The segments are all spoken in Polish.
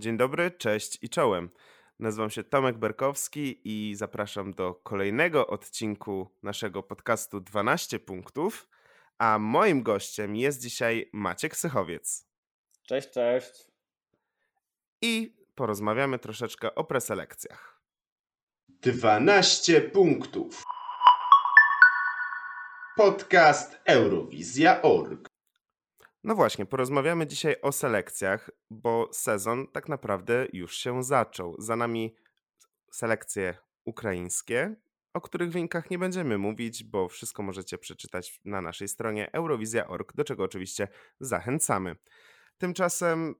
Dzień dobry, cześć i czołem. Nazywam się Tomek Berkowski i zapraszam do kolejnego odcinku naszego podcastu 12 punktów. A moim gościem jest dzisiaj Maciek Sychowiec. Cześć, cześć. I porozmawiamy troszeczkę o preselekcjach. 12 punktów. Podcast Eurowizja.org. No właśnie, porozmawiamy dzisiaj o selekcjach, bo sezon tak naprawdę już się zaczął. Za nami selekcje ukraińskie, o których wynikach nie będziemy mówić, bo wszystko możecie przeczytać na naszej stronie eurowizja.org, do czego oczywiście zachęcamy. Tymczasem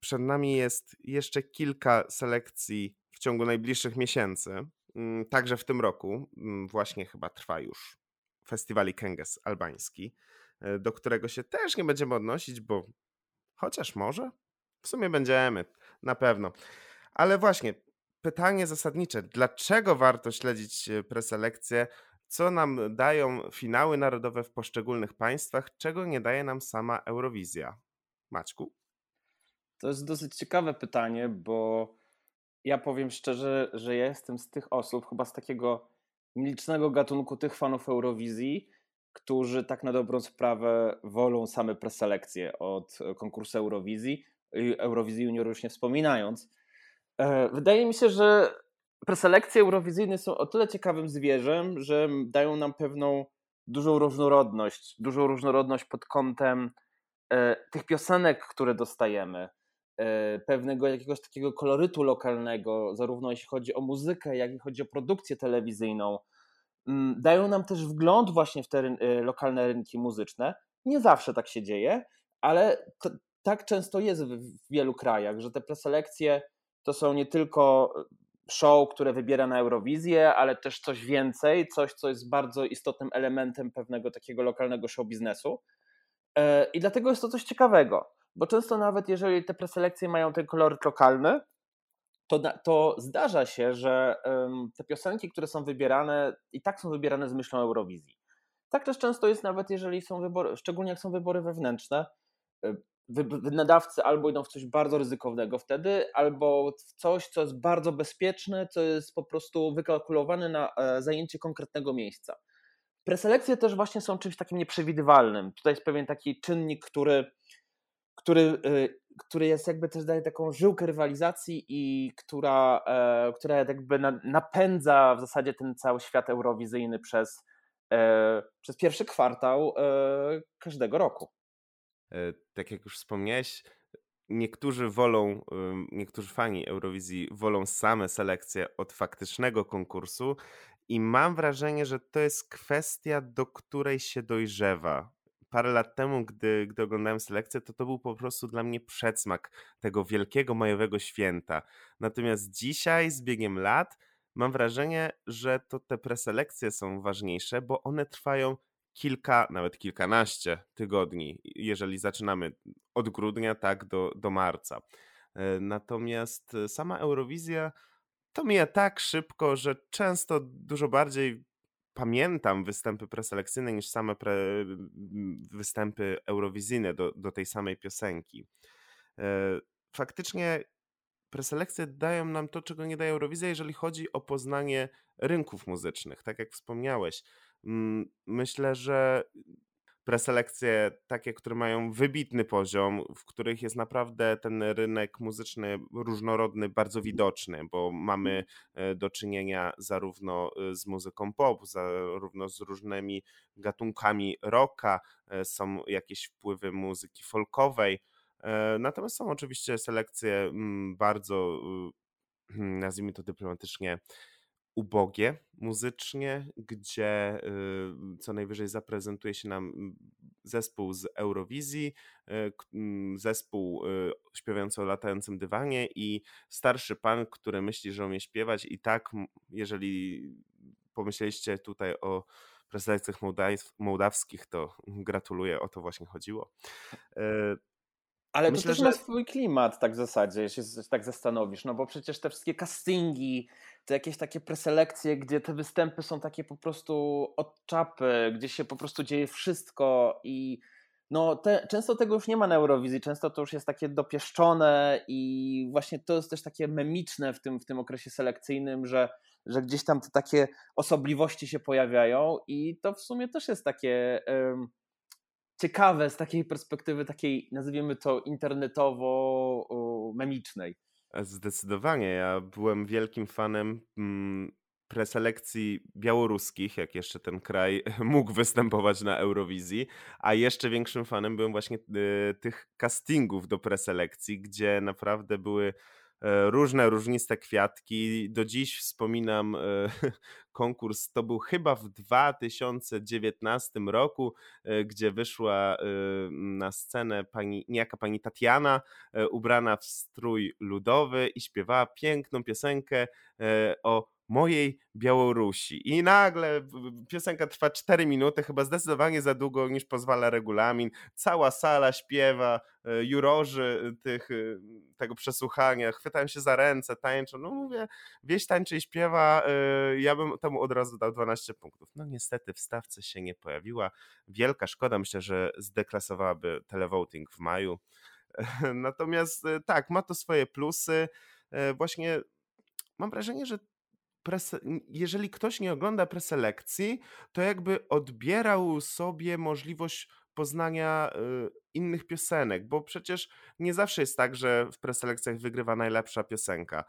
przed nami jest jeszcze kilka selekcji w ciągu najbliższych miesięcy. Mm, także w tym roku mm, właśnie chyba trwa już festiwali Kęges albański, do którego się też nie będziemy odnosić, bo chociaż może w sumie będziemy, na pewno. Ale właśnie, pytanie zasadnicze: dlaczego warto śledzić e, preselekcję? Co nam dają finały narodowe w poszczególnych państwach, czego nie daje nam sama Eurowizja? Maćku? To jest dosyć ciekawe pytanie, bo ja powiem szczerze, że ja jestem z tych osób, chyba z takiego nielicznego gatunku tych fanów Eurowizji, którzy tak na dobrą sprawę wolą same preselekcje od konkursu Eurowizji, Eurowizji Junior już nie wspominając. E, wydaje mi się, że preselekcje eurowizyjne są o tyle ciekawym zwierzem, że dają nam pewną dużą różnorodność, dużą różnorodność pod kątem e, tych piosenek, które dostajemy. E, pewnego jakiegoś takiego kolorytu lokalnego, zarówno jeśli chodzi o muzykę, jak i chodzi o produkcję telewizyjną. Mm, dają nam też wgląd właśnie w te e, lokalne rynki muzyczne. Nie zawsze tak się dzieje, ale tak często jest w, w wielu krajach, że te preselekcje to są nie tylko show, które wybiera na Eurowizję, ale też coś więcej, coś, co jest bardzo istotnym elementem pewnego takiego lokalnego show biznesu. E, I dlatego jest to coś ciekawego bo często nawet jeżeli te preselekcje mają ten koloryt lokalny, to, to zdarza się, że te piosenki, które są wybierane, i tak są wybierane z myślą Eurowizji. Tak też często jest nawet, jeżeli są wybory, szczególnie jak są wybory wewnętrzne, y, nadawcy albo idą w coś bardzo ryzykownego wtedy, albo w coś, co jest bardzo bezpieczne, co jest po prostu wykalkulowane na e, zajęcie konkretnego miejsca. Preselekcje też właśnie są czymś takim nieprzewidywalnym. Tutaj jest pewien taki czynnik, który który, y, który jest jakby też daje taką żyłkę rywalizacji i która, e, która jakby napędza w zasadzie ten cały świat eurowizyjny przez, e, przez pierwszy kwartał e, każdego roku. Tak jak już wspomniałeś, niektórzy wolą, niektórzy fani Eurowizji wolą same selekcje od faktycznego konkursu i mam wrażenie, że to jest kwestia, do której się dojrzewa parę lat temu, gdy, gdy oglądałem selekcję, to to był po prostu dla mnie przedsmak tego wielkiego majowego święta. Natomiast dzisiaj, z biegiem lat, mam wrażenie, że to te preselekcje są ważniejsze, bo one trwają kilka, nawet kilkanaście tygodni, jeżeli zaczynamy od grudnia, tak, do, do marca. E, natomiast sama Eurowizja to mija tak szybko, że często dużo bardziej pamiętam występy preselekcyjne niż same pre, występy eurowizyjne do, do tej samej piosenki. E, faktycznie preselekcje dają nam to, czego nie daje Eurowizja, jeżeli chodzi o poznanie rynków muzycznych, tak jak wspomniałeś. Myślę, że preselekcje takie, które mają wybitny poziom, w których jest naprawdę ten rynek muzyczny różnorodny, bardzo widoczny, bo mamy e, do czynienia zarówno e, z muzyką pop, zarówno z różnymi gatunkami rocka, e, są jakieś wpływy muzyki folkowej. Natomiast są oczywiście selekcje mm, bardzo, nazwijmy to dyplomatycznie, ubogie muzycznie, gdzie y, co najwyżej zaprezentuje się nam zespół z Eurowizji, y, zespół y, śpiewający o latającym dywanie i starszy pan, który myśli, że umie śpiewać i tak, jeżeli pomyśleliście tutaj o preselekcjach mołdawskich, to gratuluję, o to właśnie chodziło. Ale Myślę, to też że... ma swój klimat tak w zasadzie, jeśli się tak zastanowisz, no bo przecież te wszystkie castingi, te jakieś takie preselekcje, gdzie te występy są takie po prostu od czapy, gdzie się po prostu dzieje wszystko i no te, często tego już nie ma na Eurowizji, często to już jest takie dopieszczone i właśnie to jest też takie memiczne w tym, w tym okresie selekcyjnym, że, że gdzieś tam te takie osobliwości się pojawiają i to w sumie też jest takie um, ciekawe z takiej perspektywy takiej, nazwijmy to internetowo-memicznej. Zdecydowanie. Ja byłem wielkim fanem mm, preselekcji białoruskich, jak jeszcze ten kraj mógł występować na Eurowizji, a jeszcze większym fanem byłem właśnie y, tych castingów do preselekcji, gdzie naprawdę były różne, różniste kwiatki. Do dziś wspominam e, konkurs, to był chyba w 2019 roku, e, gdzie wyszła na scenę pani, niejaka pani Tatiana, ubrana w strój ludowy i śpiewała piękną piosenkę o mojej Białorusi. I nagle piosenka trwa 4 minuty, chyba zdecydowanie za długo niż pozwala regulamin. Cała sala śpiewa, e, jurorzy tych, e, tego przesłuchania chwytają się za ręce, tańczą. No mówię, wieś tańczy i śpiewa, e, ja bym temu od razu dał 12 punktów. No niestety w stawce się nie pojawiła. Wielka szkoda, myślę, że zdeklasowałaby televoting w maju. Natomiast tak, ma to swoje plusy. Właśnie mam wrażenie, że jeżeli ktoś nie ogląda preselekcji, to jakby odbierał sobie możliwość poznania y, innych piosenek, bo przecież nie zawsze jest tak, że w preselekcjach wygrywa najlepsza piosenka,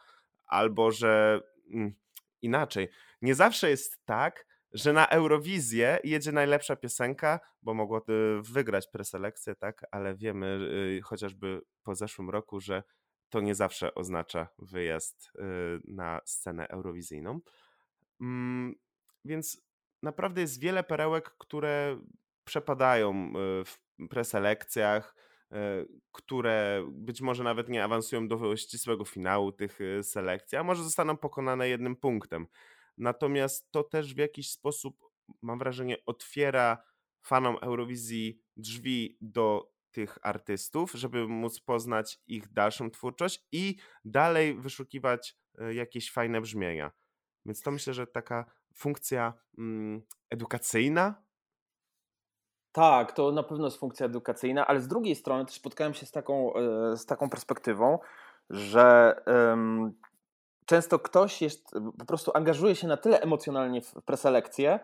albo że mm, inaczej, nie zawsze jest tak, że na Eurowizję jedzie najlepsza piosenka, bo mogło y, wygrać preselekcję, tak, ale wiemy y, chociażby po zeszłym roku, że to nie zawsze oznacza wyjazd y, na scenę eurowizyjną. Mm, więc naprawdę jest wiele perełek, które przepadają y, w preselekcjach, y, które być może nawet nie awansują do ścisłego finału tych selekcji, a może zostaną pokonane jednym punktem. Natomiast to też w jakiś sposób, mam wrażenie, otwiera fanom Eurowizji drzwi do tych artystów, żeby móc poznać ich dalszą twórczość i dalej wyszukiwać e, jakieś fajne brzmienia. Więc to myślę, że taka funkcja mm, edukacyjna. Tak, to na pewno jest funkcja edukacyjna, ale z drugiej strony też spotkałem się z taką, e, z taką perspektywą, że um, często ktoś jest, po prostu angażuje się na tyle emocjonalnie w preselekcję,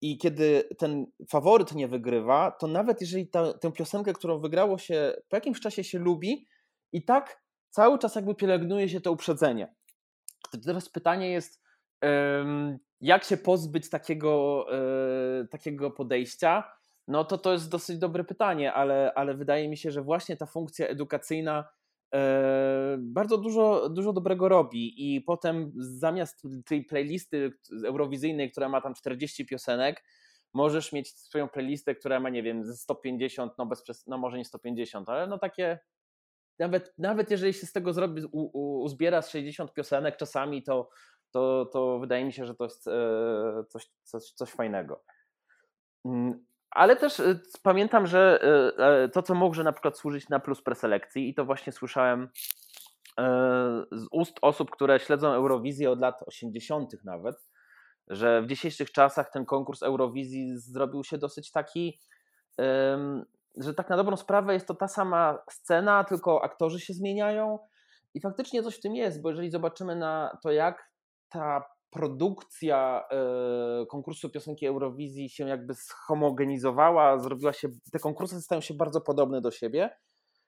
i kiedy ten faworyt nie wygrywa, to nawet jeżeli ta, tę piosenkę, którą wygrało się, po jakimś czasie się lubi, i tak cały czas jakby pielęgnuje się to uprzedzenie. Teraz pytanie jest, jak się pozbyć takiego, e, takiego podejścia? No to to jest dosyć dobre pytanie, ale, ale wydaje mi się, że właśnie ta funkcja edukacyjna bardzo dużo, dużo dobrego robi i potem zamiast tej playlisty eurowizyjnej, która ma tam 40 piosenek, możesz mieć swoją playlistę, która ma, nie wiem, ze 150, no, bez, no może nie 150, ale no takie, nawet, nawet jeżeli się z tego zrobi, u, u, uzbiera z 60 piosenek czasami, to, to, to wydaje mi się, że to jest e, coś, coś, coś fajnego. Ale też y, pamiętam, że y, e, to, co może na przykład służyć na plus preselekcji, i to właśnie słyszałem e, z ust osób, które śledzą Eurowizję od lat 80. nawet, że w dzisiejszych czasach ten konkurs Eurowizji zrobił się dosyć taki, że tak na dobrą sprawę jest to ta sama scena, tylko aktorzy się zmieniają. I faktycznie coś w tym jest, bo jeżeli zobaczymy na to, jak ta produkcja e, konkursu piosenki Eurowizji się jakby schomogenizowała, zrobiła się, te konkursy stają się bardzo podobne do siebie,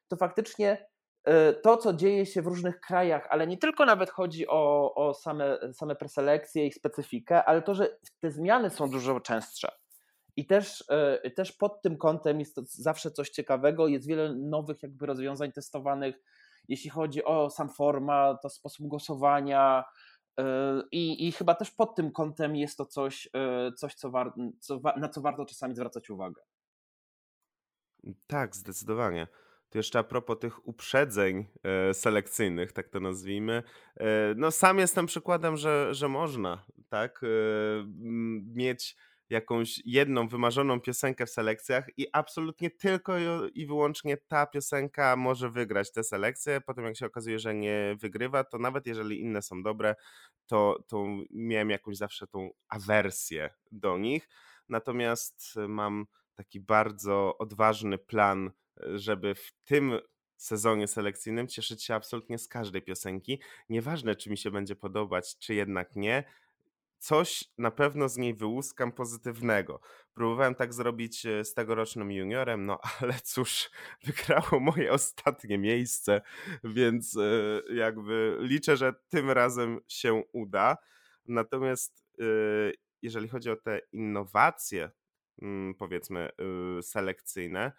to faktycznie e, to, co dzieje się w różnych krajach, ale nie tylko nawet chodzi o, o same, same preselekcje, ich specyfikę, ale to, że te zmiany są dużo częstsze. I też, e, też pod tym kątem jest to zawsze coś ciekawego, jest wiele nowych jakby rozwiązań testowanych, jeśli chodzi o sam format, to sposób głosowania, i, I chyba też pod tym kątem jest to coś, e, coś co war, co, na co warto czasami zwracać uwagę. Tak, zdecydowanie. To jeszcze a propos tych uprzedzeń e, selekcyjnych, tak to nazwijmy. E, no sam jestem przykładem, że, że można, tak, mieć jakąś jedną wymarzoną piosenkę w selekcjach i absolutnie tylko i wyłącznie ta piosenka może wygrać tę selekcję. Potem jak się okazuje, że nie wygrywa, to nawet jeżeli inne są dobre, to, to miałem jakąś zawsze tą awersję do nich. Natomiast mam taki bardzo odważny plan, żeby w tym sezonie selekcyjnym cieszyć się absolutnie z każdej piosenki. Nieważne, czy mi się będzie podobać, czy jednak nie. Coś na pewno z niej wyłuskam pozytywnego. Próbowałem tak zrobić e, z tegorocznym juniorem, no ale cóż, wygrało moje ostatnie miejsce, więc e, jakby liczę, że tym razem się uda. Natomiast e, jeżeli chodzi o te innowacje, mm, powiedzmy, selekcyjne,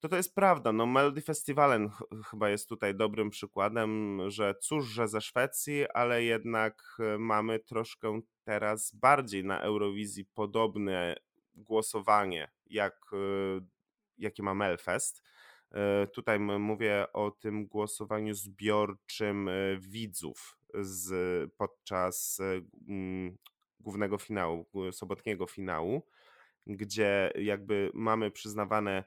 to to jest prawda. No Melody Festivalen chyba jest tutaj dobrym przykładem, że cóż, że ze Szwecji, ale jednak e, mamy troszkę teraz bardziej na Eurowizji podobne głosowanie, jak, e, jakie ma Melfest. E, tutaj mówię o tym głosowaniu zbiorczym widzów z, podczas głównego finału, sobotniego finału, gdzie jakby mamy przyznawane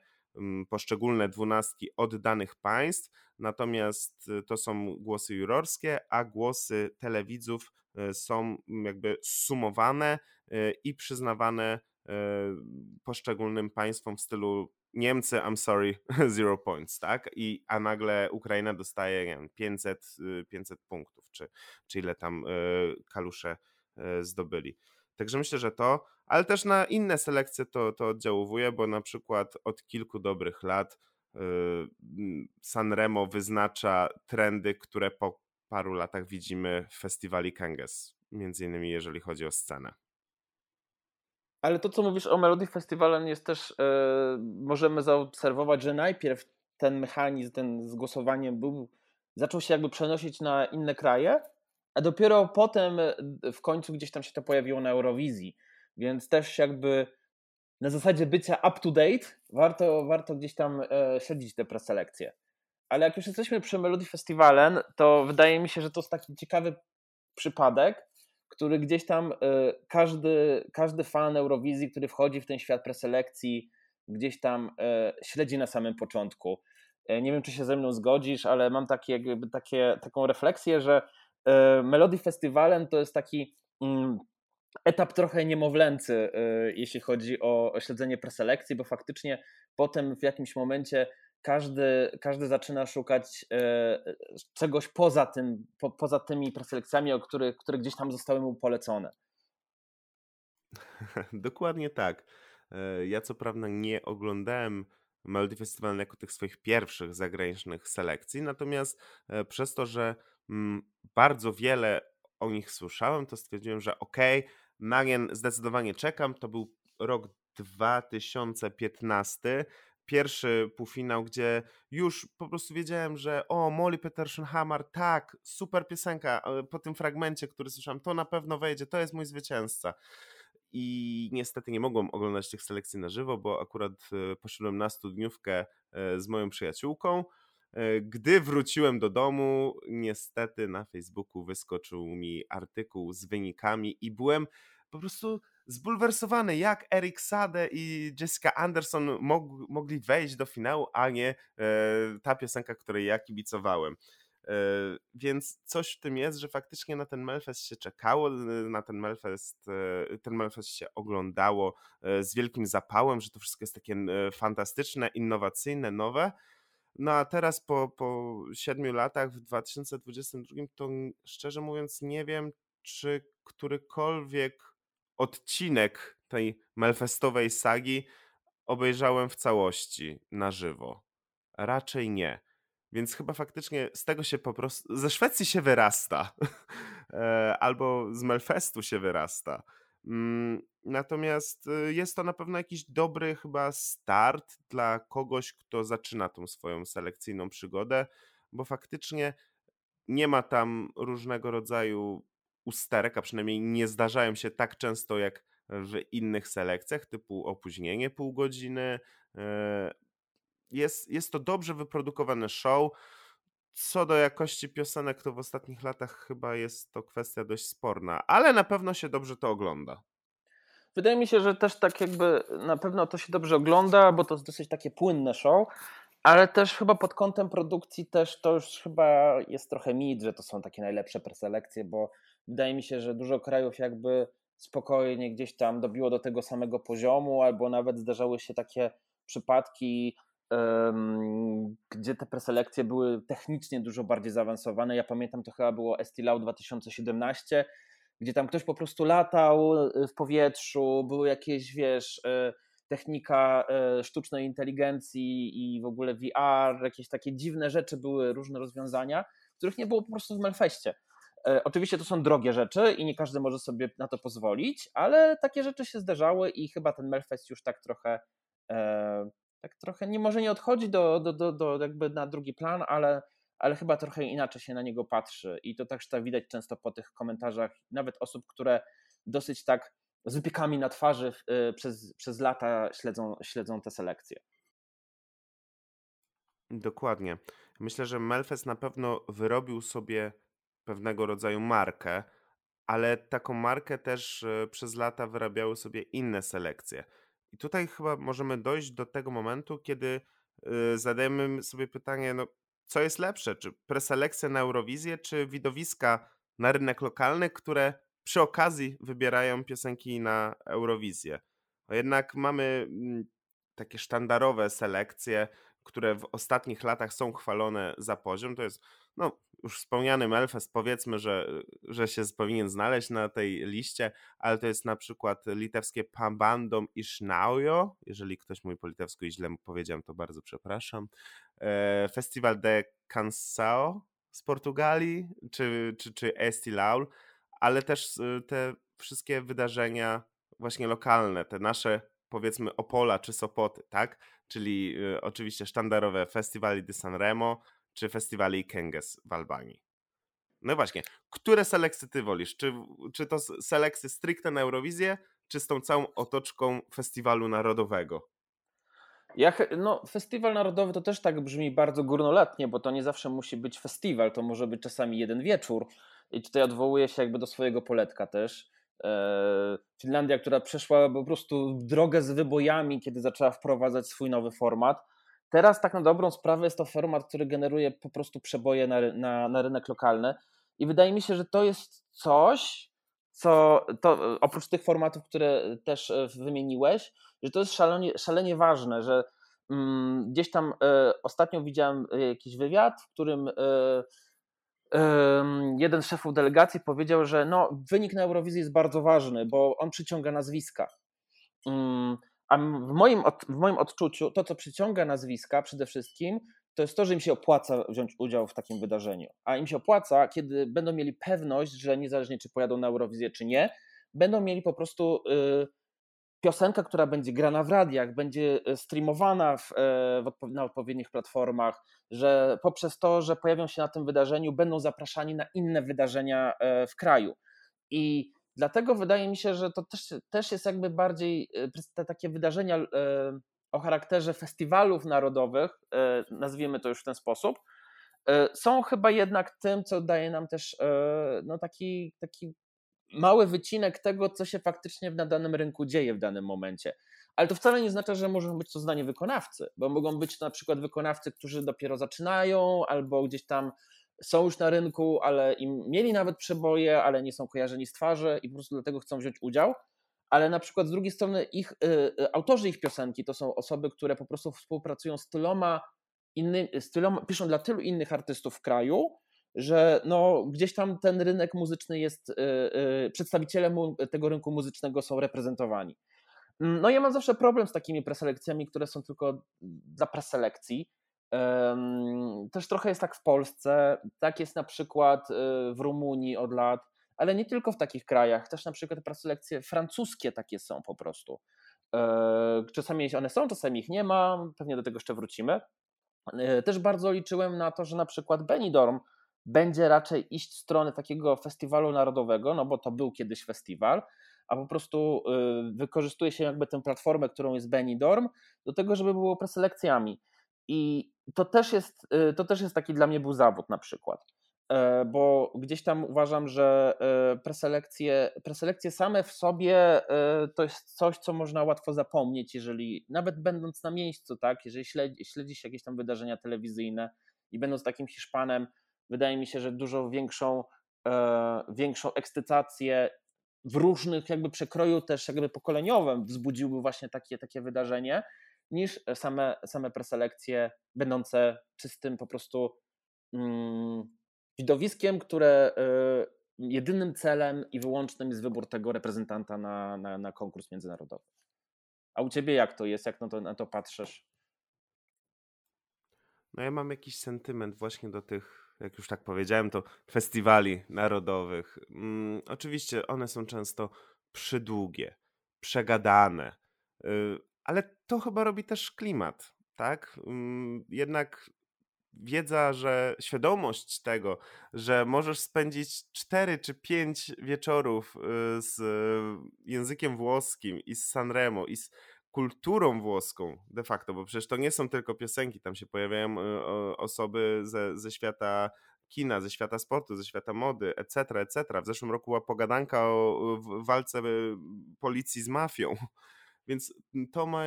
poszczególne dwunastki od danych państw, natomiast y, to są głosy jurorskie, a głosy telewidzów y, są mm, jakby sumowane y, i przyznawane poszczególnym państwom w stylu Niemcy, I'm sorry, zero points, tak? I, a nagle Ukraina dostaje nie wiem, 500, 500 punktów, czy, czy ile tam kalusze zdobyli. Także myślę, że to, ale też na inne selekcje to, to oddziałuje, bo na przykład od kilku dobrych lat yy, Sanremo wyznacza trendy, które po paru latach widzimy w festiwali Kangas, między innymi jeżeli chodzi o scenę. Ale to, co mówisz o Melody Festiwalen jest też, yy, możemy zaobserwować, że najpierw ten mechanizm, ten z głosowaniem był, zaczął się jakby przenosić na inne kraje, a dopiero potem e, w końcu gdzieś tam się to pojawiło na Eurowizji. Więc też jakby na zasadzie bycia up to date warto, warto gdzieś tam e, śledzić te preselekcje. Ale jak już jesteśmy przy Melody Festiwalen, to wydaje mi się, że to jest taki ciekawy przypadek, który gdzieś tam e, każdy, każdy fan Eurowizji, który wchodzi w ten świat preselekcji, gdzieś tam śledzi na samym początku. Nie wiem, czy się ze mną zgodzisz, ale mam takie, jakby takie, taką refleksję, że Melody Festiwalem to jest taki mm, etap trochę niemowlęcy, e, jeśli chodzi o śledzenie preselekcji, bo faktycznie potem w jakimś momencie każdy, każdy zaczyna szukać e, czegoś poza tym, po, poza tymi preselekcjami, o których, które gdzieś tam zostały mu polecone. Dokładnie tak. Ja co prawda nie oglądałem Melody Festival jako tych swoich pierwszych zagranicznych selekcji, natomiast przez to, że bardzo wiele o nich słyszałem, to stwierdziłem, że okej, okay, nie zdecydowanie czekam. To był rok 2015. Pierwszy półfinał, gdzie już po prostu wiedziałem, że o, Molly Peterson Hammer, tak, super piosenka. Po tym fragmencie, który słyszałem, to na pewno wejdzie, to jest mój zwycięzca. I niestety nie mogłem oglądać tych selekcji na żywo, bo akurat e, poszedłem na studniówkę e, z moją przyjaciółką E, gdy wróciłem do domu, niestety na Facebooku wyskoczył mi artykuł z wynikami i byłem po prostu zbulwersowany, jak Eric Sade i Jessica Anderson mog, mogli wejść do finału, a nie e, ta piosenka, której ja kibicowałem. E, więc coś w tym jest, że faktycznie na ten Melfest się czekało, na ten Melfest, e, ten Melfest się oglądało e, z wielkim zapałem, że to wszystko jest takie e, fantastyczne, innowacyjne, nowe. No a teraz po, po 7 latach w 2022 to szczerze mówiąc nie wiem, czy którykolwiek odcinek tej Melfestowej sagi obejrzałem w całości na żywo. Raczej nie. Więc chyba faktycznie z tego się po prostu. Ze Szwecji się wyrasta. E, albo z Melfestu się wyrasta. Natomiast y, jest to na pewno jakiś dobry chyba start dla kogoś, kto zaczyna tą swoją selekcyjną przygodę, bo faktycznie nie ma tam różnego rodzaju usterek, a przynajmniej nie zdarzają się tak często jak w innych selekcjach, typu opóźnienie pół godziny. E, jest, jest to dobrze wyprodukowane show. Co do jakości piosenek, to w ostatnich latach chyba jest to kwestia dość sporna, ale na pewno się dobrze to ogląda. Wydaje mi się, że też tak jakby na pewno to się dobrze ogląda, bo to jest dosyć takie płynne show, ale też chyba pod kątem produkcji też to już chyba jest trochę mit, że to są takie najlepsze preselekcje, bo wydaje mi się, że dużo krajów jakby spokojnie gdzieś tam dobiło do tego samego poziomu, albo nawet zdarzały się takie przypadki, gdzie te preselekcje były technicznie dużo bardziej zaawansowane. Ja pamiętam, to chyba było Estilau 2017, gdzie tam ktoś po prostu latał y, w powietrzu, były jakieś, wiesz, y, technika y, sztucznej inteligencji i w ogóle VR, jakieś takie dziwne rzeczy były, różne rozwiązania, których nie było po prostu w Melfeście. E, oczywiście to są drogie rzeczy i nie każdy może sobie na to pozwolić, ale takie rzeczy się zdarzały i chyba ten Melfest już tak trochę e, tak trochę nie może nie odchodzi do, do, do, do jakby na drugi plan, ale, ale chyba trochę inaczej się na niego patrzy i to też tak widać często po tych komentarzach nawet osób, które dosyć tak z wypiekami na twarzy y, przez, przez lata śledzą, śledzą te selekcje. Dokładnie. Myślę, że Melfest na pewno wyrobił sobie pewnego rodzaju markę, ale taką markę też y, przez lata wyrabiały sobie inne selekcje. I tutaj chyba możemy dojść do tego momentu, kiedy y, zadajemy sobie pytanie, no, co jest lepsze, czy preselekcja na Eurowizję, czy widowiska na rynek lokalny, które przy okazji wybierają piosenki na Eurowizję. A jednak mamy mm, takie sztandarowe selekcje, które w ostatnich latach są chwalone za poziom. To jest no, już wspomniany Melfest, powiedzmy, że, że się powinien znaleźć na tej liście, ale to jest na przykład litewskie Pabandom i Sznaujo. Jeżeli ktoś mój po litewsku i źle mu powiedziałem, to bardzo przepraszam. E, Festival de Cansao z Portugalii, czy, czy, czy Esti Laul, ale też te wszystkie wydarzenia właśnie lokalne, te nasze powiedzmy Opola czy Sopoty, tak? Czyli y, oczywiście sztandarowe Festiwali di Sanremo, czy festiwali Kenges w Albanii. No właśnie, które selekcje ty wolisz? Czy, czy to selekcje stricte na Eurowizję, czy z tą całą otoczką festiwalu narodowego? Ja, no, festiwal narodowy to też tak brzmi bardzo górnoletnie, bo to nie zawsze musi być festiwal, to może być czasami jeden wieczór. I tutaj odwołuję się jakby do swojego poletka też. Eee, Finlandia, która przeszła po prostu drogę z wybojami, kiedy zaczęła wprowadzać swój nowy format. Teraz tak na dobrą sprawę jest to format, który generuje po prostu przeboje na, na, na rynek lokalny i wydaje mi się, że to jest coś, co to, oprócz tych formatów, które też e, wymieniłeś, że to jest szalenie, szalenie ważne, że mm, gdzieś tam e, ostatnio widziałem e, jakiś wywiad, w którym e, e, jeden z szefów delegacji powiedział, że no, wynik na Eurowizji jest bardzo ważny, bo on przyciąga nazwiska. A w moim, w moim odczuciu to, co przyciąga nazwiska przede wszystkim, to jest to, że im się opłaca wziąć udział w takim wydarzeniu. A im się opłaca, kiedy będą mieli pewność, że niezależnie czy pojadą na Eurowizję, czy nie, będą mieli po prostu y, piosenkę, która będzie grana w radiach, będzie y, streamowana w, y, w na odpowiednich platformach, że poprzez to, że pojawią się na tym wydarzeniu, będą zapraszani na inne wydarzenia y, w kraju. I Dlatego wydaje mi się, że to też, też jest jakby bardziej e, te takie wydarzenia e, o charakterze festiwalów narodowych, e, nazwijmy to już w ten sposób, są chyba jednak tym, co daje nam też no taki, taki mały wycinek tego, co się faktycznie na danym rynku dzieje w danym momencie. Ale to wcale nie znaczy, że muszą być to zdanie wykonawcy, bo mogą być to na przykład wykonawcy, którzy dopiero zaczynają, albo gdzieś tam są już na rynku, ale im mieli nawet przeboje, ale nie są kojarzeni z twarzy i po prostu dlatego chcą wziąć udział. Ale na przykład z drugiej strony ich y, y, autorzy ich piosenki to są osoby, które po prostu współpracują z tyloma innymi, z tyloma, piszą dla tylu innych artystów w kraju, że no, gdzieś tam ten rynek muzyczny jest, y, przedstawiciele tego rynku muzycznego są reprezentowani. No ja mam zawsze problem z takimi preselekcjami, które są tylko dla preselekcji, też trochę jest tak w Polsce, tak jest na przykład y, w Rumunii od lat, ale nie tylko w takich krajach, też na przykład preselekcje francuskie takie są po prostu. E, czasami one są, czasami ich nie ma, pewnie do tego jeszcze wrócimy. E, też bardzo liczyłem na to, że na przykład Benidorm będzie raczej iść w stronę takiego festiwalu narodowego, no bo to był kiedyś festiwal, a po prostu y, wykorzystuje się jakby tę platformę, którą jest Benidorm, do tego, żeby było preselekcjami. I to też jest, y, to też jest taki dla mnie był zawód na przykład. E, bo gdzieś tam uważam, że e, preselekcje, preselekcje same w sobie e, to jest coś, co można łatwo zapomnieć, jeżeli nawet będąc na miejscu, tak, jeżeli śledzi, śledzi się jakieś tam wydarzenia telewizyjne i będąc takim Hiszpanem, wydaje mi się, że dużo większą, większą ekscytację w różnych jakby przekroju też jakby pokoleniowym wzbudziłby właśnie takie, takie wydarzenie, niż same, same preselekcje będące czystym po prostu mm, widowiskiem, które y, jedynym celem i wyłącznym jest wybór tego reprezentanta na, na, na konkurs międzynarodowy. A u ciebie jak to jest? Jak na to, na to patrzysz? No ja mam jakiś sentyment właśnie do tych, jak już tak powiedziałem, to festiwali narodowych. Mm, oczywiście one są często przydługie, przegadane, yy, ale to chyba robi też klimat, tak? Yy, jednak wiedza, że świadomość tego, że możesz spędzić 4 czy 5 wieczorów y, z językiem włoskim i z Sanremo i z kulturą włoską de facto, bo przecież to nie są tylko piosenki, tam się pojawiają y, osoby ze, ze świata kina, ze świata sportu, ze świata mody, etc., etc. W zeszłym roku była pogadanka o walce y, policji z mafią, więc to ma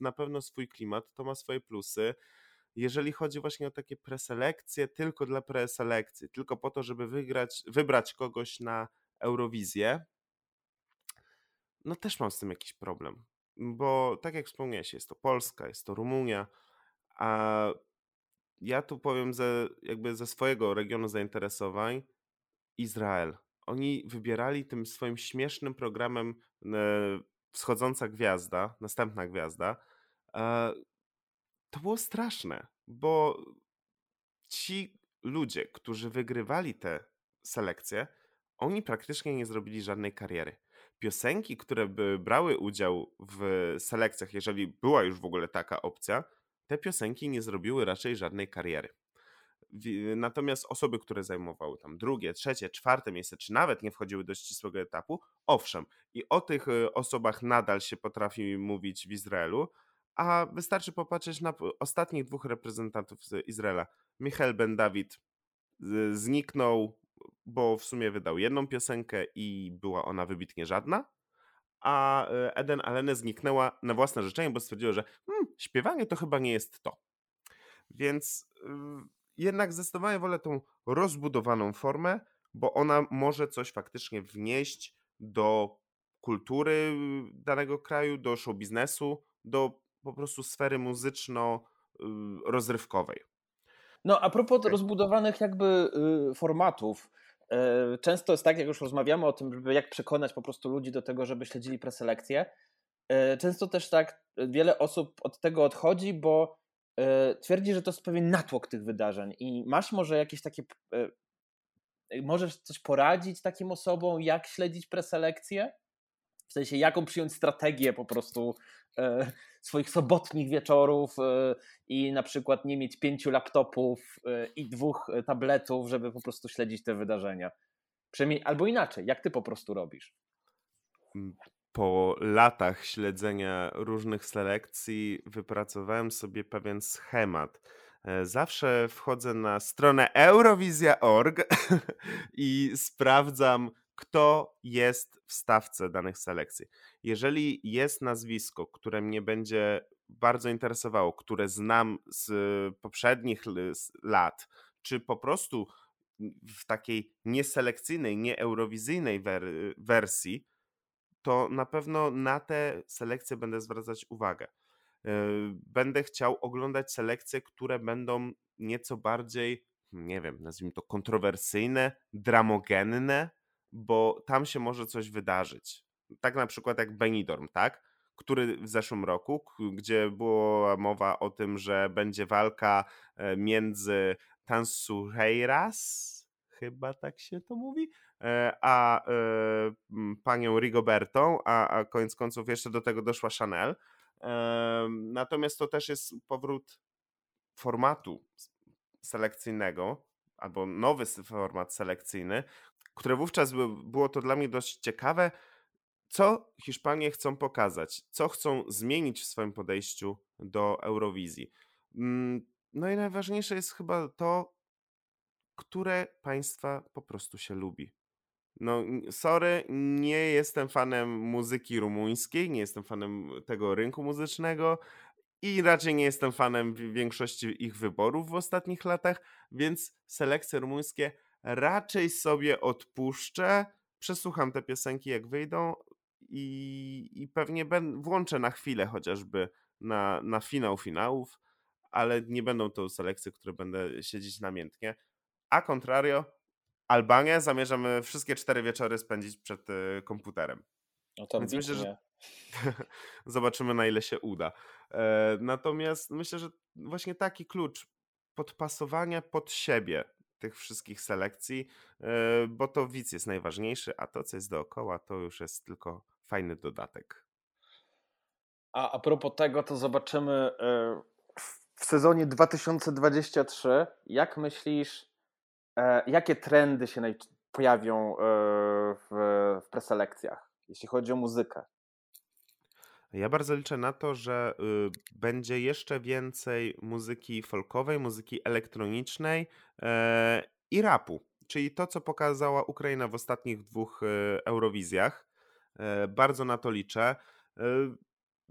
na pewno swój klimat, to ma swoje plusy jeżeli chodzi właśnie o takie preselekcje, tylko dla preselekcji, tylko po to, żeby wygrać, wybrać kogoś na Eurowizję, no też mam z tym jakiś problem. Bo tak jak wspomniałeś, jest to Polska, jest to Rumunia, a ja tu powiem ze, jakby ze swojego regionu zainteresowań Izrael. Oni wybierali tym swoim śmiesznym programem e, Wschodząca Gwiazda, Następna Gwiazda, e, to było straszne, bo ci ludzie, którzy wygrywali te selekcje, oni praktycznie nie zrobili żadnej kariery. Piosenki, które by brały udział w selekcjach, jeżeli była już w ogóle taka opcja, te piosenki nie zrobiły raczej żadnej kariery. Natomiast osoby, które zajmowały tam drugie, trzecie, czwarte miejsce, czy nawet nie wchodziły do ścisłego etapu, owszem, i o tych e, osobach nadal się potrafi mówić w Izraelu, a wystarczy popatrzeć na ostatnich dwóch reprezentantów z Izraela. Michael Ben Dawid zniknął, bo w sumie wydał jedną piosenkę i była ona wybitnie żadna, a e, Eden Alene zniknęła na własne życzenie, bo stwierdziła, że hmm, śpiewanie to chyba nie jest to. Więc jednak zdecydowanie wolę tą rozbudowaną formę, bo ona może coś faktycznie wnieść do kultury danego kraju, do show biznesu, do po prostu sfery muzyczno-rozrywkowej. Y, no, a propos rozbudowanych jakby y, formatów, y, często jest tak, jak już rozmawiamy o tym, jak przekonać po prostu ludzi do tego, żeby śledzili preselekcję. Często też tak wiele osób od tego odchodzi, bo twierdzi, że to jest pewien natłok tych wydarzeń. I masz może jakieś takie. Możesz coś poradzić takim osobom, jak śledzić preselekcję? W sensie, jaką przyjąć strategię po prostu e, swoich sobotnich wieczorów e, i na przykład nie mieć pięciu laptopów e, i dwóch tabletów, żeby po prostu śledzić te wydarzenia. Przynajmniej, albo inaczej, jak ty po prostu robisz? Po latach śledzenia różnych selekcji wypracowałem sobie pewien schemat. Zawsze wchodzę na stronę eurowizja.org i sprawdzam, kto jest w stawce danych selekcji. Jeżeli jest nazwisko, które mnie będzie bardzo interesowało, które znam z poprzednich lat, czy po prostu w takiej nieselekcyjnej, nieeurowizyjnej wer- wersji, to na pewno na te selekcje będę zwracać uwagę. E, będę chciał oglądać selekcje, które będą nieco bardziej, nie wiem, nazwijmy to kontrowersyjne, dramogenne, bo tam się może coś wydarzyć. Tak na przykład jak Benidorm, tak? Który w zeszłym roku, gdzie była mowa o tym, że będzie walka e, między Tansureiras, chyba tak się to mówi, a e, panią Rigobertą, a, a koniec końców jeszcze do tego doszła Chanel. Natomiast to też jest powrót formatu selekcyjnego, albo nowy format selekcyjny, które wówczas było to dla mnie dość ciekawe, co Hiszpanie chcą pokazać, co chcą zmienić w swoim podejściu do Eurowizji. Mm, no i najważniejsze jest chyba to, które państwa po prostu się lubi. No, sorry, nie jestem fanem muzyki rumuńskiej, nie jestem fanem tego rynku muzycznego i raczej nie jestem fanem większości ich wyborów w ostatnich latach, więc selekcje rumuńskie raczej sobie odpuszczę, przesłucham te piosenki jak wyjdą i, i pewnie ben, włączę na chwilę chociażby na, na finał finałów, ale nie będą to selekcje, które będę siedzieć namiętnie. A contrario, Albanię zamierzamy wszystkie cztery wieczory spędzić przed y, komputerem. No to Więc myślę, że zobaczymy na ile się uda. E, natomiast myślę, że właśnie taki klucz podpasowania pod siebie tych wszystkich selekcji, e, bo to widz jest najważniejszy, a to, co jest dookoła, to już jest tylko fajny dodatek. A, a propos tego, to zobaczymy e, w sezonie 2023. Jak myślisz, e, jakie trendy się pojawią w, w preselekcjach, jeśli chodzi o muzykę? Ja bardzo liczę na to, że y, będzie jeszcze więcej muzyki folkowej, muzyki elektronicznej e, i rapu, czyli to, co pokazała Ukraina w ostatnich dwóch e, Eurowizjach. E, bardzo na to liczę.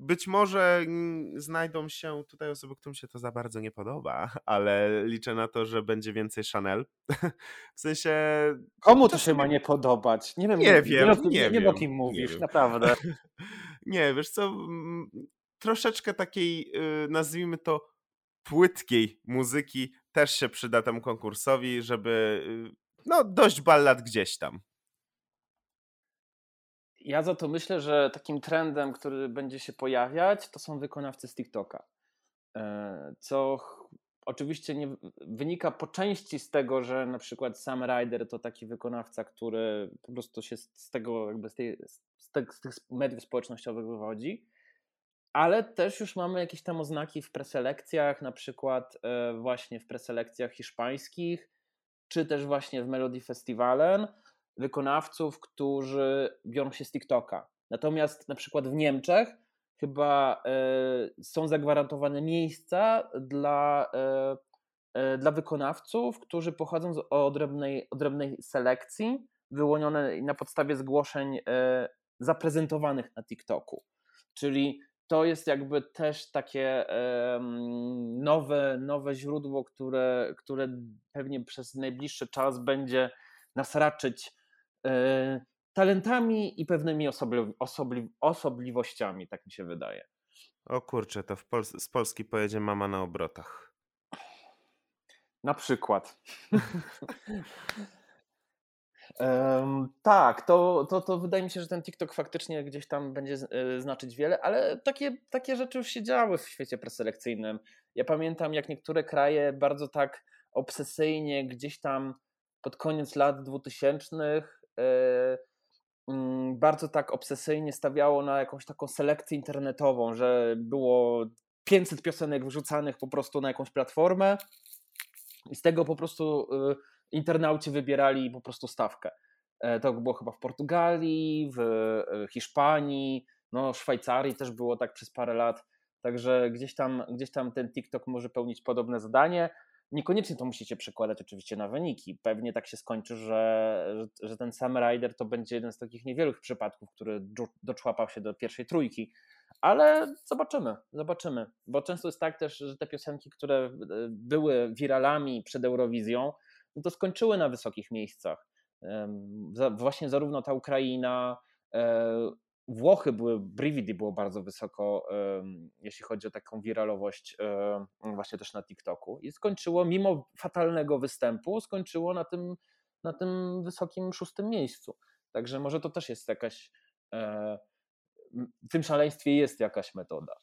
Być może znajdą się tutaj osoby, którym się to za bardzo nie podoba, ale liczę na to, że będzie więcej Chanel. W sensie. Komu to się ma nie podobać? Nie wiem, nie wiem. Nie, nie, nie wiem, o kim mówisz, nie naprawdę. nie, wiesz co? Troszeczkę takiej, y, nazwijmy to, płytkiej muzyki też się przyda temu konkursowi, żeby. Y, no, dość ballad gdzieś tam. Ja za to myślę, że takim trendem, który będzie się pojawiać, to są wykonawcy z TikToka. E, co oczywiście nie wynika po części z tego, że na przykład Sam Ryder to taki wykonawca, który po prostu się z tego, jakby z, tej, z, te, z tych mediów społecznościowych wywodzi, ale też już mamy jakieś tam oznaki w preselekcjach, na przykład e, właśnie w preselekcjach hiszpańskich, czy też właśnie w Melody Festivalen, wykonawców, którzy biorą się z TikToka. Natomiast na przykład w Niemczech chyba e, są zagwarantowane miejsca dla, e, e, dla wykonawców, którzy pochodzą z odrębnej, odrębnej selekcji, wyłonionej na podstawie zgłoszeń zaprezentowanych na TikToku. Czyli to jest jakby też takie nowe, nowe źródło, które, które pewnie przez najbliższy czas będzie nas raczyć talentami i pewnymi osobli, osobli, osobliwościami, tak mi się wydaje. O kurczę, to Pol z Polski pojedzie mama na obrotach. Na przykład. Um, tak, to, to, to wydaje mi się, że ten TikTok faktycznie gdzieś tam będzie y, znaczyć wiele, ale takie, takie rzeczy już się działy w świecie preselekcyjnym. Ja pamiętam, jak niektóre kraje bardzo tak obsesyjnie gdzieś tam pod koniec lat 2000 E, mm, bardzo tak obsesyjnie stawiało na jakąś taką selekcję internetową, że było 500 piosenek wrzucanych po prostu na jakąś platformę i z tego po prostu y, internauci wybierali po prostu stawkę. E, to było chyba w Portugalii, w y, Hiszpanii, no Szwajcarii też było tak przez parę lat. Także gdzieś tam, gdzieś tam ten TikTok może pełnić podobne zadanie. Niekoniecznie to musicie przekładać oczywiście na wyniki. Pewnie tak się skończy, że, że, ten sam rider to będzie jeden z takich niewielu przypadków, który doczłapał się do pierwszej trójki. Ale zobaczymy, zobaczymy. Bo często jest tak też, że te piosenki, które e, były wiralami przed Eurowizją, no to skończyły na wysokich miejscach. Właśnie zarówno ta Ukraina, e, Włochy były, Brividi było bardzo wysoko, jeśli chodzi o taką wiralowość właśnie też na TikToku i skończyło, mimo fatalnego występu, skończyło na tym, na tym wysokim szóstym miejscu. Także może to też jest jakaś, e, w tym szaleństwie jest jakaś metoda.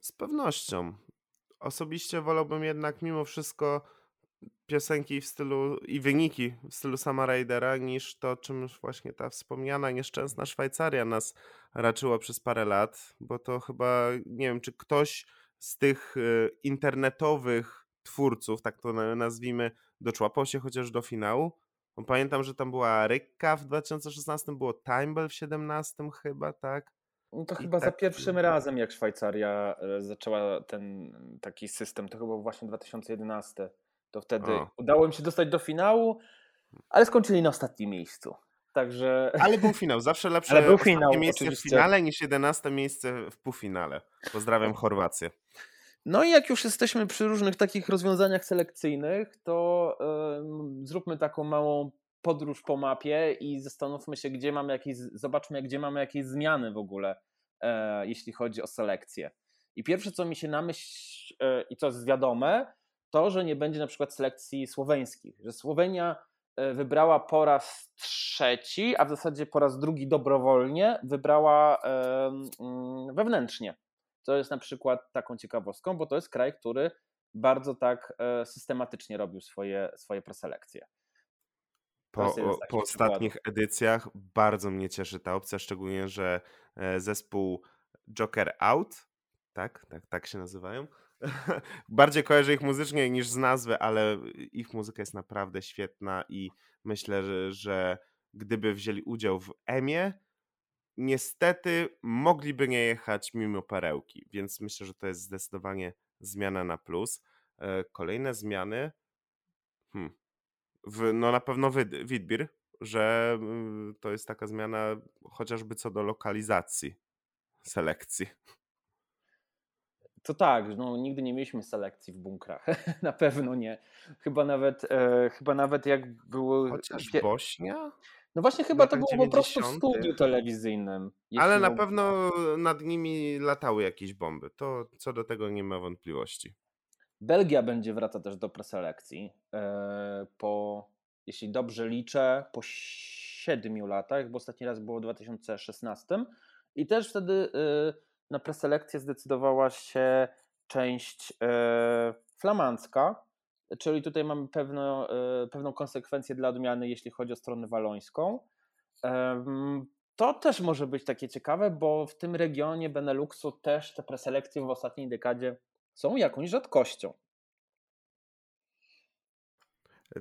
Z pewnością. Osobiście wolałbym jednak mimo wszystko piosenki w stylu i wyniki w stylu sama Raidera niż to, czym właśnie ta wspomniana nieszczęsna Szwajcaria nas raczyła przez parę lat, bo to chyba, nie wiem, czy ktoś z tych y, internetowych twórców, tak to nazwijmy, doczłapał się chociaż do finału. Pamiętam, że tam była Rykka w 2016, było Timebell w 2017 chyba, tak? No to I chyba tak... za pierwszym razem, jak Szwajcaria e, zaczęła ten taki system, to chyba właśnie 2011 to wtedy udało im się dostać do finału, ale skończyli na ostatnim miejscu. Także... Ale był finał, zawsze lepsze ale był finał, miejsce oczywiście. w finale niż 11 miejsce w półfinale. Pozdrawiam Chorwację. No i jak już jesteśmy przy różnych takich rozwiązaniach selekcyjnych, to yy, zróbmy taką małą podróż po mapie i zastanówmy się, gdzie mamy jakieś, zobaczmy, gdzie mamy jakieś zmiany w ogóle, e, jeśli chodzi o selekcję. I pierwsze, co mi się na myśl e, i co jest wiadome, to, że nie będzie na przykład selekcji słoweńskich, że Słowenia e, wybrała po raz trzeci, a w zasadzie po raz drugi dobrowolnie wybrała mm, wewnętrznie. To jest na przykład taką ciekawostką, bo to jest kraj, który bardzo tak e, systematycznie robił swoje, swoje preselekcje. Po, po ostatnich edycjach bardzo mnie cieszy ta opcja, szczególnie, że zespół Joker Out, tak, tak, tak się nazywają, bardziej kojarzę ich muzycznie niż z nazwy, ale ich muzyka jest naprawdę świetna i myślę, że, że gdyby wzięli udział w Emie, niestety mogliby nie jechać mimo perełki, więc myślę, że to jest zdecydowanie zmiana na plus. E, kolejne zmiany, hmm, w, no na pewno Witbir, że mm, to jest taka zmiana chociażby co do lokalizacji selekcji. To tak, no, nigdy nie mieliśmy selekcji w bunkrach. Na pewno nie. Chyba nawet, e, chyba nawet jak były. Chociaż Bośnia? No właśnie, chyba to było po prostu w studiu telewizyjnym. Ale na pewno nad nimi latały jakieś bomby. To co do tego nie ma wątpliwości. Belgia będzie wracać też do preselekcji. E, po, jeśli dobrze liczę, po siedmiu latach, bo ostatni raz było w 2016. I też wtedy. E, na preselekcję zdecydowała się część e, flamandzka, czyli tutaj mamy pewno, e, pewną konsekwencję dla odmiany, jeśli chodzi o stronę walońską. To też może być takie ciekawe, bo w tym regionie Beneluxu też te preselekcje w ostatniej dekadzie są jakąś rzadkością.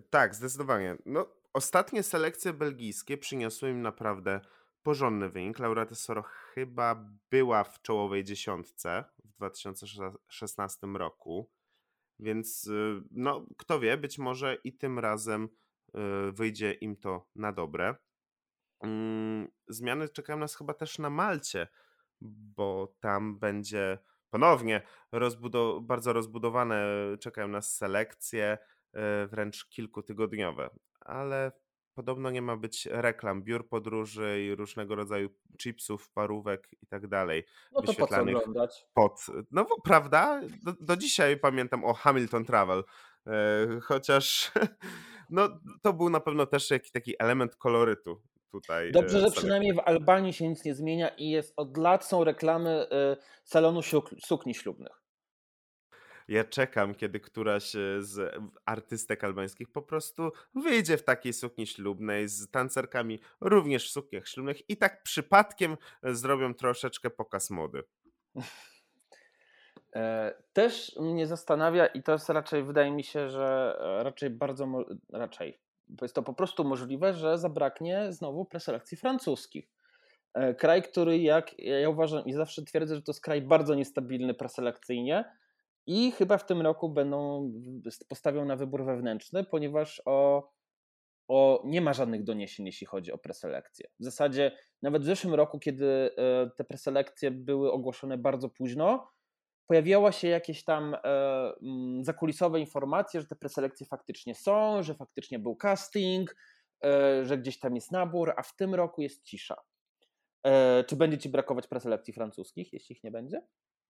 Tak, zdecydowanie. No, ostatnie selekcje belgijskie przyniosły im naprawdę porządny wynik. Laura Tesoro chyba była w czołowej dziesiątce w 2016 roku, więc y, no, kto wie, być może i tym razem y, wyjdzie im to na dobre. Mm, zmiany czekają nas chyba też na Malcie, bo tam będzie ponownie rozbudow bardzo rozbudowane, czekają nas selekcje, y, wręcz kilkutygodniowe, ale podobno nie ma być reklam biur podróży i różnego rodzaju chipsów, parówek i tak dalej. No to po co oglądać? Pod, no bo prawda, do, do dzisiaj pamiętam o Hamilton Travel, e, chociaż no, to był na pewno też jakiś taki element kolorytu tutaj. E, Dobrze, że przynajmniej w Albanii się nic nie zmienia i jest od lat są reklamy e, salonu sukni ślubnych. Ja czekam, kiedy któraś e, z artystek albańskich po prostu wyjdzie w takiej sukni ślubnej z tancerkami również w sukniach ślubnych i tak przypadkiem e, zrobią troszeczkę pokaz mody. E, też mnie zastanawia i to jest raczej, wydaje mi się, że raczej bardzo, raczej jest to po prostu możliwe, że zabraknie znowu preselekcji francuskich. Kraj, który jak ja uważam i zawsze twierdzę, że to jest kraj bardzo niestabilny preselekcyjnie, i chyba w tym roku będą postawią na wybór wewnętrzny, ponieważ o, o, nie ma żadnych doniesień, jeśli chodzi o preselekcję. W zasadzie nawet w zeszłym roku, kiedy e, te preselekcje były ogłoszone bardzo późno, pojawiała się jakieś tam e, mm, zakulisowe informacje, że te preselekcje faktycznie są, że faktycznie był casting, e, że gdzieś tam jest nabór, a w tym roku jest cisza. Czy będzie ci brakować preselekcji francuskich, jeśli ich nie będzie?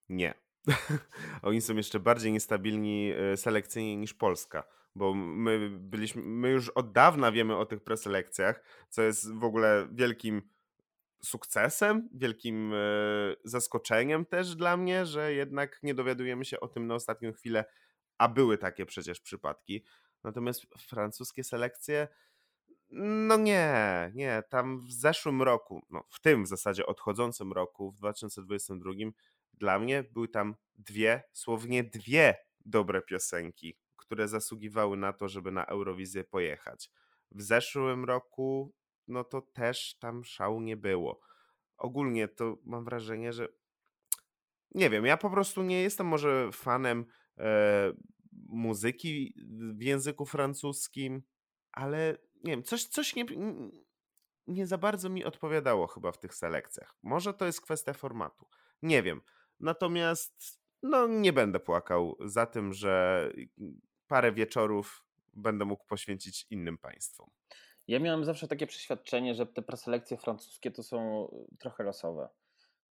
Nie. Oni są jeszcze bardziej niestabilni e, selekcyjnie niż Polska, bo my byliśmy, my już od dawna wiemy o tych preselekcjach, co jest w ogóle wielkim sukcesem, wielkim e, zaskoczeniem też dla mnie, że jednak nie dowiadujemy się o tym na ostatnią chwilę, a były takie przecież przypadki. Natomiast francuskie selekcje, no nie, nie, tam w zeszłym roku, no w tym w zasadzie odchodzącym roku, w 2022 dla mnie były tam dwie, słownie dwie dobre piosenki, które zasługiwały na to, żeby na Eurowizję pojechać. W zeszłym roku, no to też tam szału nie było. Ogólnie to mam wrażenie, że nie wiem, ja po prostu nie jestem może fanem e, muzyki w języku francuskim, ale nie wiem, coś, coś nie, nie za bardzo mi odpowiadało chyba w tych selekcjach. Może to jest kwestia formatu. Nie wiem. Natomiast no, nie będę płakał za tym, że parę wieczorów będę mógł poświęcić innym państwom. Ja miałem zawsze takie przeświadczenie, że te preselekcje francuskie to są trochę losowe.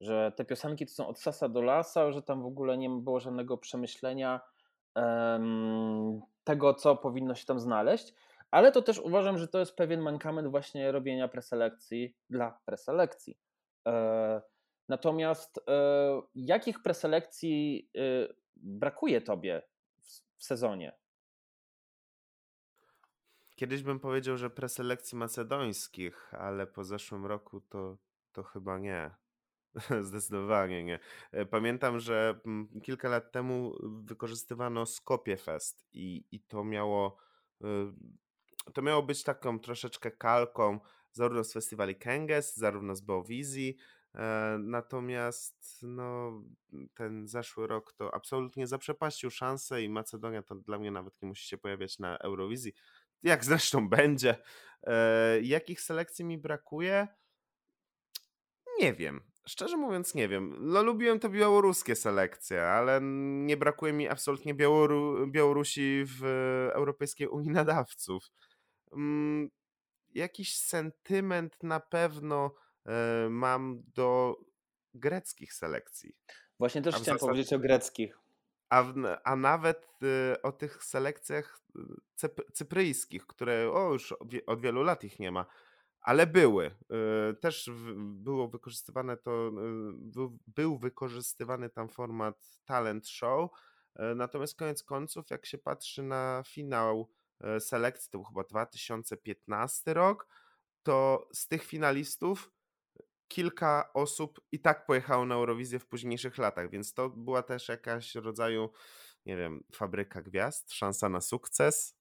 Że te piosenki to są od sasa do lasa, że tam w ogóle nie było żadnego przemyślenia um, tego, co powinno się tam znaleźć. Ale to też uważam, że to jest pewien mankament właśnie robienia preselekcji dla preselekcji. E, natomiast e, jakich preselekcji e, brakuje tobie w, sezonie? Kiedyś bym powiedział, że preselekcji macedońskich, ale po zeszłym roku to, to chyba nie. Zdecydowanie nie. E, pamiętam, że kilka lat temu wykorzystywano Skopje Fest i, i to miało to miało być taką troszeczkę kalką zarówno z festiwali Kenges, zarówno z Beowizji, natomiast no, ten zeszły rok to absolutnie zaprzepaścił szansę i Macedonia to dla mnie nawet nie musi się pojawiać na Eurowizji, jak zresztą będzie. E, jakich selekcji mi brakuje? Nie wiem. Szczerze mówiąc, nie wiem. No, lubiłem te białoruskie selekcje, ale nie brakuje mi absolutnie Białoru Białorusi w Europejskiej Unii Nadawców. Mm, jakiś sentyment na pewno e, mam do greckich selekcji. Właśnie też chciałem powiedzieć o greckich. A, a nawet y, o tych selekcjach cyp, cypryjskich, które o, już od wielu lat ich nie ma, ale były. Też było wykorzystywane to, był wykorzystywany tam format talent show. Natomiast koniec końców, jak się patrzy na finał selekcji, to był chyba 2015 rok, to z tych finalistów kilka osób i tak pojechało na Eurowizję w późniejszych latach, więc to była też jakaś rodzaju, nie wiem, fabryka gwiazd, szansa na sukces.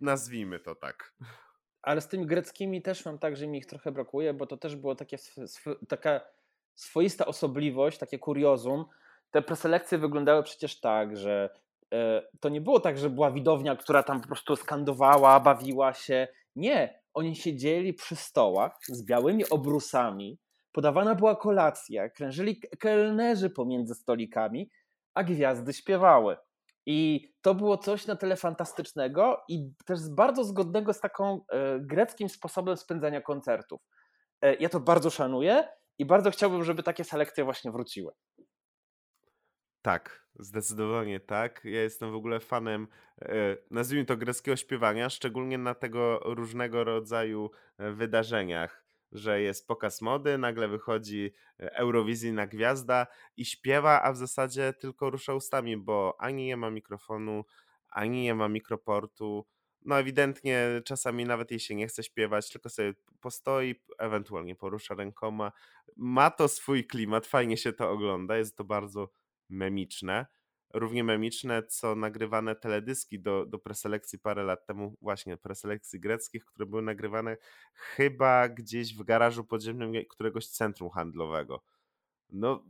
Nazwijmy to tak. Ale z tymi greckimi też mam tak, że mi ich trochę brakuje, bo to też było takie sw- taka swoista osobliwość, takie kuriozum. Te preselekcje wyglądały przecież tak, że e, to nie było tak, że była widownia, która tam po prostu skandowała, bawiła się. Nie, oni siedzieli przy stołach z białymi obrusami, podawana była kolacja, krężyli kelnerzy pomiędzy stolikami, a gwiazdy śpiewały. I to było coś na tyle fantastycznego i też bardzo zgodnego z taką e, greckim sposobem spędzania koncertów. E, ja to bardzo szanuję i bardzo chciałbym, żeby takie selekcje właśnie wróciły. Tak, zdecydowanie tak. Ja jestem w ogóle fanem, e, nazwijmy to greckiego śpiewania, szczególnie na tego różnego rodzaju e, wydarzeniach, że jest pokaz mody, nagle wychodzi e, Eurowizyjna gwiazda i śpiewa, a w zasadzie tylko rusza ustami, bo ani nie ma mikrofonu, ani nie ma mikroportu. No ewidentnie czasami nawet jej się nie chce śpiewać, tylko sobie postoi, ewentualnie porusza rękoma. Ma to swój klimat, fajnie się to ogląda, jest to bardzo memiczne. Równie memiczne, co nagrywane teledyski do, do preselekcji parę lat temu, właśnie preselekcji greckich, które były nagrywane chyba gdzieś w garażu podziemnym któregoś centrum handlowego. No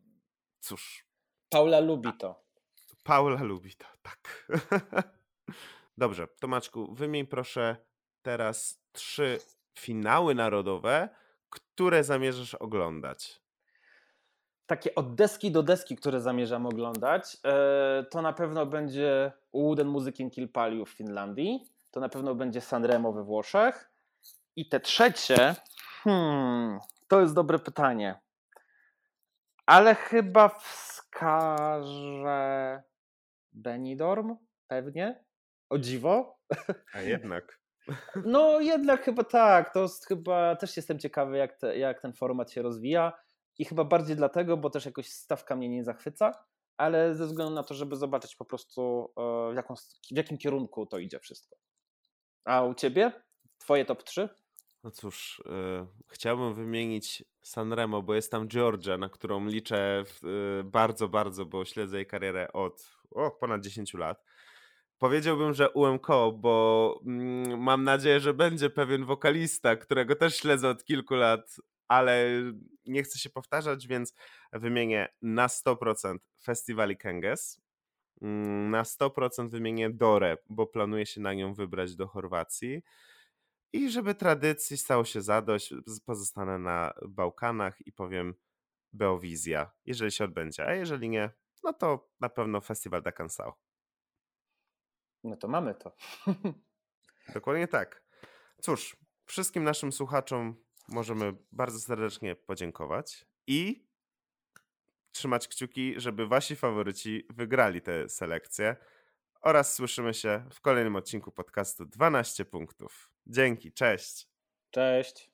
cóż. Paula lubi to. Paula lubi to, tak. Dobrze, Tomaczku, wymień proszę teraz trzy finały narodowe, które zamierzasz oglądać takie od deski do deski, które zamierzam oglądać, e, to na pewno będzie Wooden Music Kill Paliu w Finlandii, to na pewno będzie Sanremo we Włoszech. I te trzecie, hmm, to jest dobre pytanie, ale chyba wskażę Benidorm, pewnie, o dziwo. A jednak. No jednak chyba tak, to jest chyba, też jestem ciekawy jak, te, jak ten format się rozwija i chyba bardziej dlatego, bo też jakoś stawka mnie nie zachwyca, ale ze względu na to, żeby zobaczyć po prostu e, w, jaką, w jakim kierunku to idzie wszystko. A u ciebie? Twoje top 3? No cóż, yy, chciałbym wymienić Sanremo, bo jest tam Georgia, na którą liczę w, yy, bardzo, bardzo, bo śledzę jej karierę od o, ponad 10 lat. Powiedziałbym, że UMK, bo mm, mam nadzieję, że będzie pewien wokalista, którego też śledzę od kilku lat, ale nie chcę się powtarzać, więc wymienię na 100% Festiwali Kenges, mm, na 100% wymienię Dorę, bo planuję się na nią wybrać do Chorwacji. I żeby tradycji stało się zadość, pozostanę na Bałkanach i powiem Beowizja, jeżeli się odbędzie, a jeżeli nie, no to na pewno Festiwal da Cansao. No to mamy to. Dokładnie tak. Cóż, wszystkim naszym słuchaczom możemy bardzo serdecznie podziękować i trzymać kciuki, żeby wasi faworyci wygrali te selekcje. Oraz słyszymy się w kolejnym odcinku podcastu 12 punktów. Dzięki, cześć. Cześć.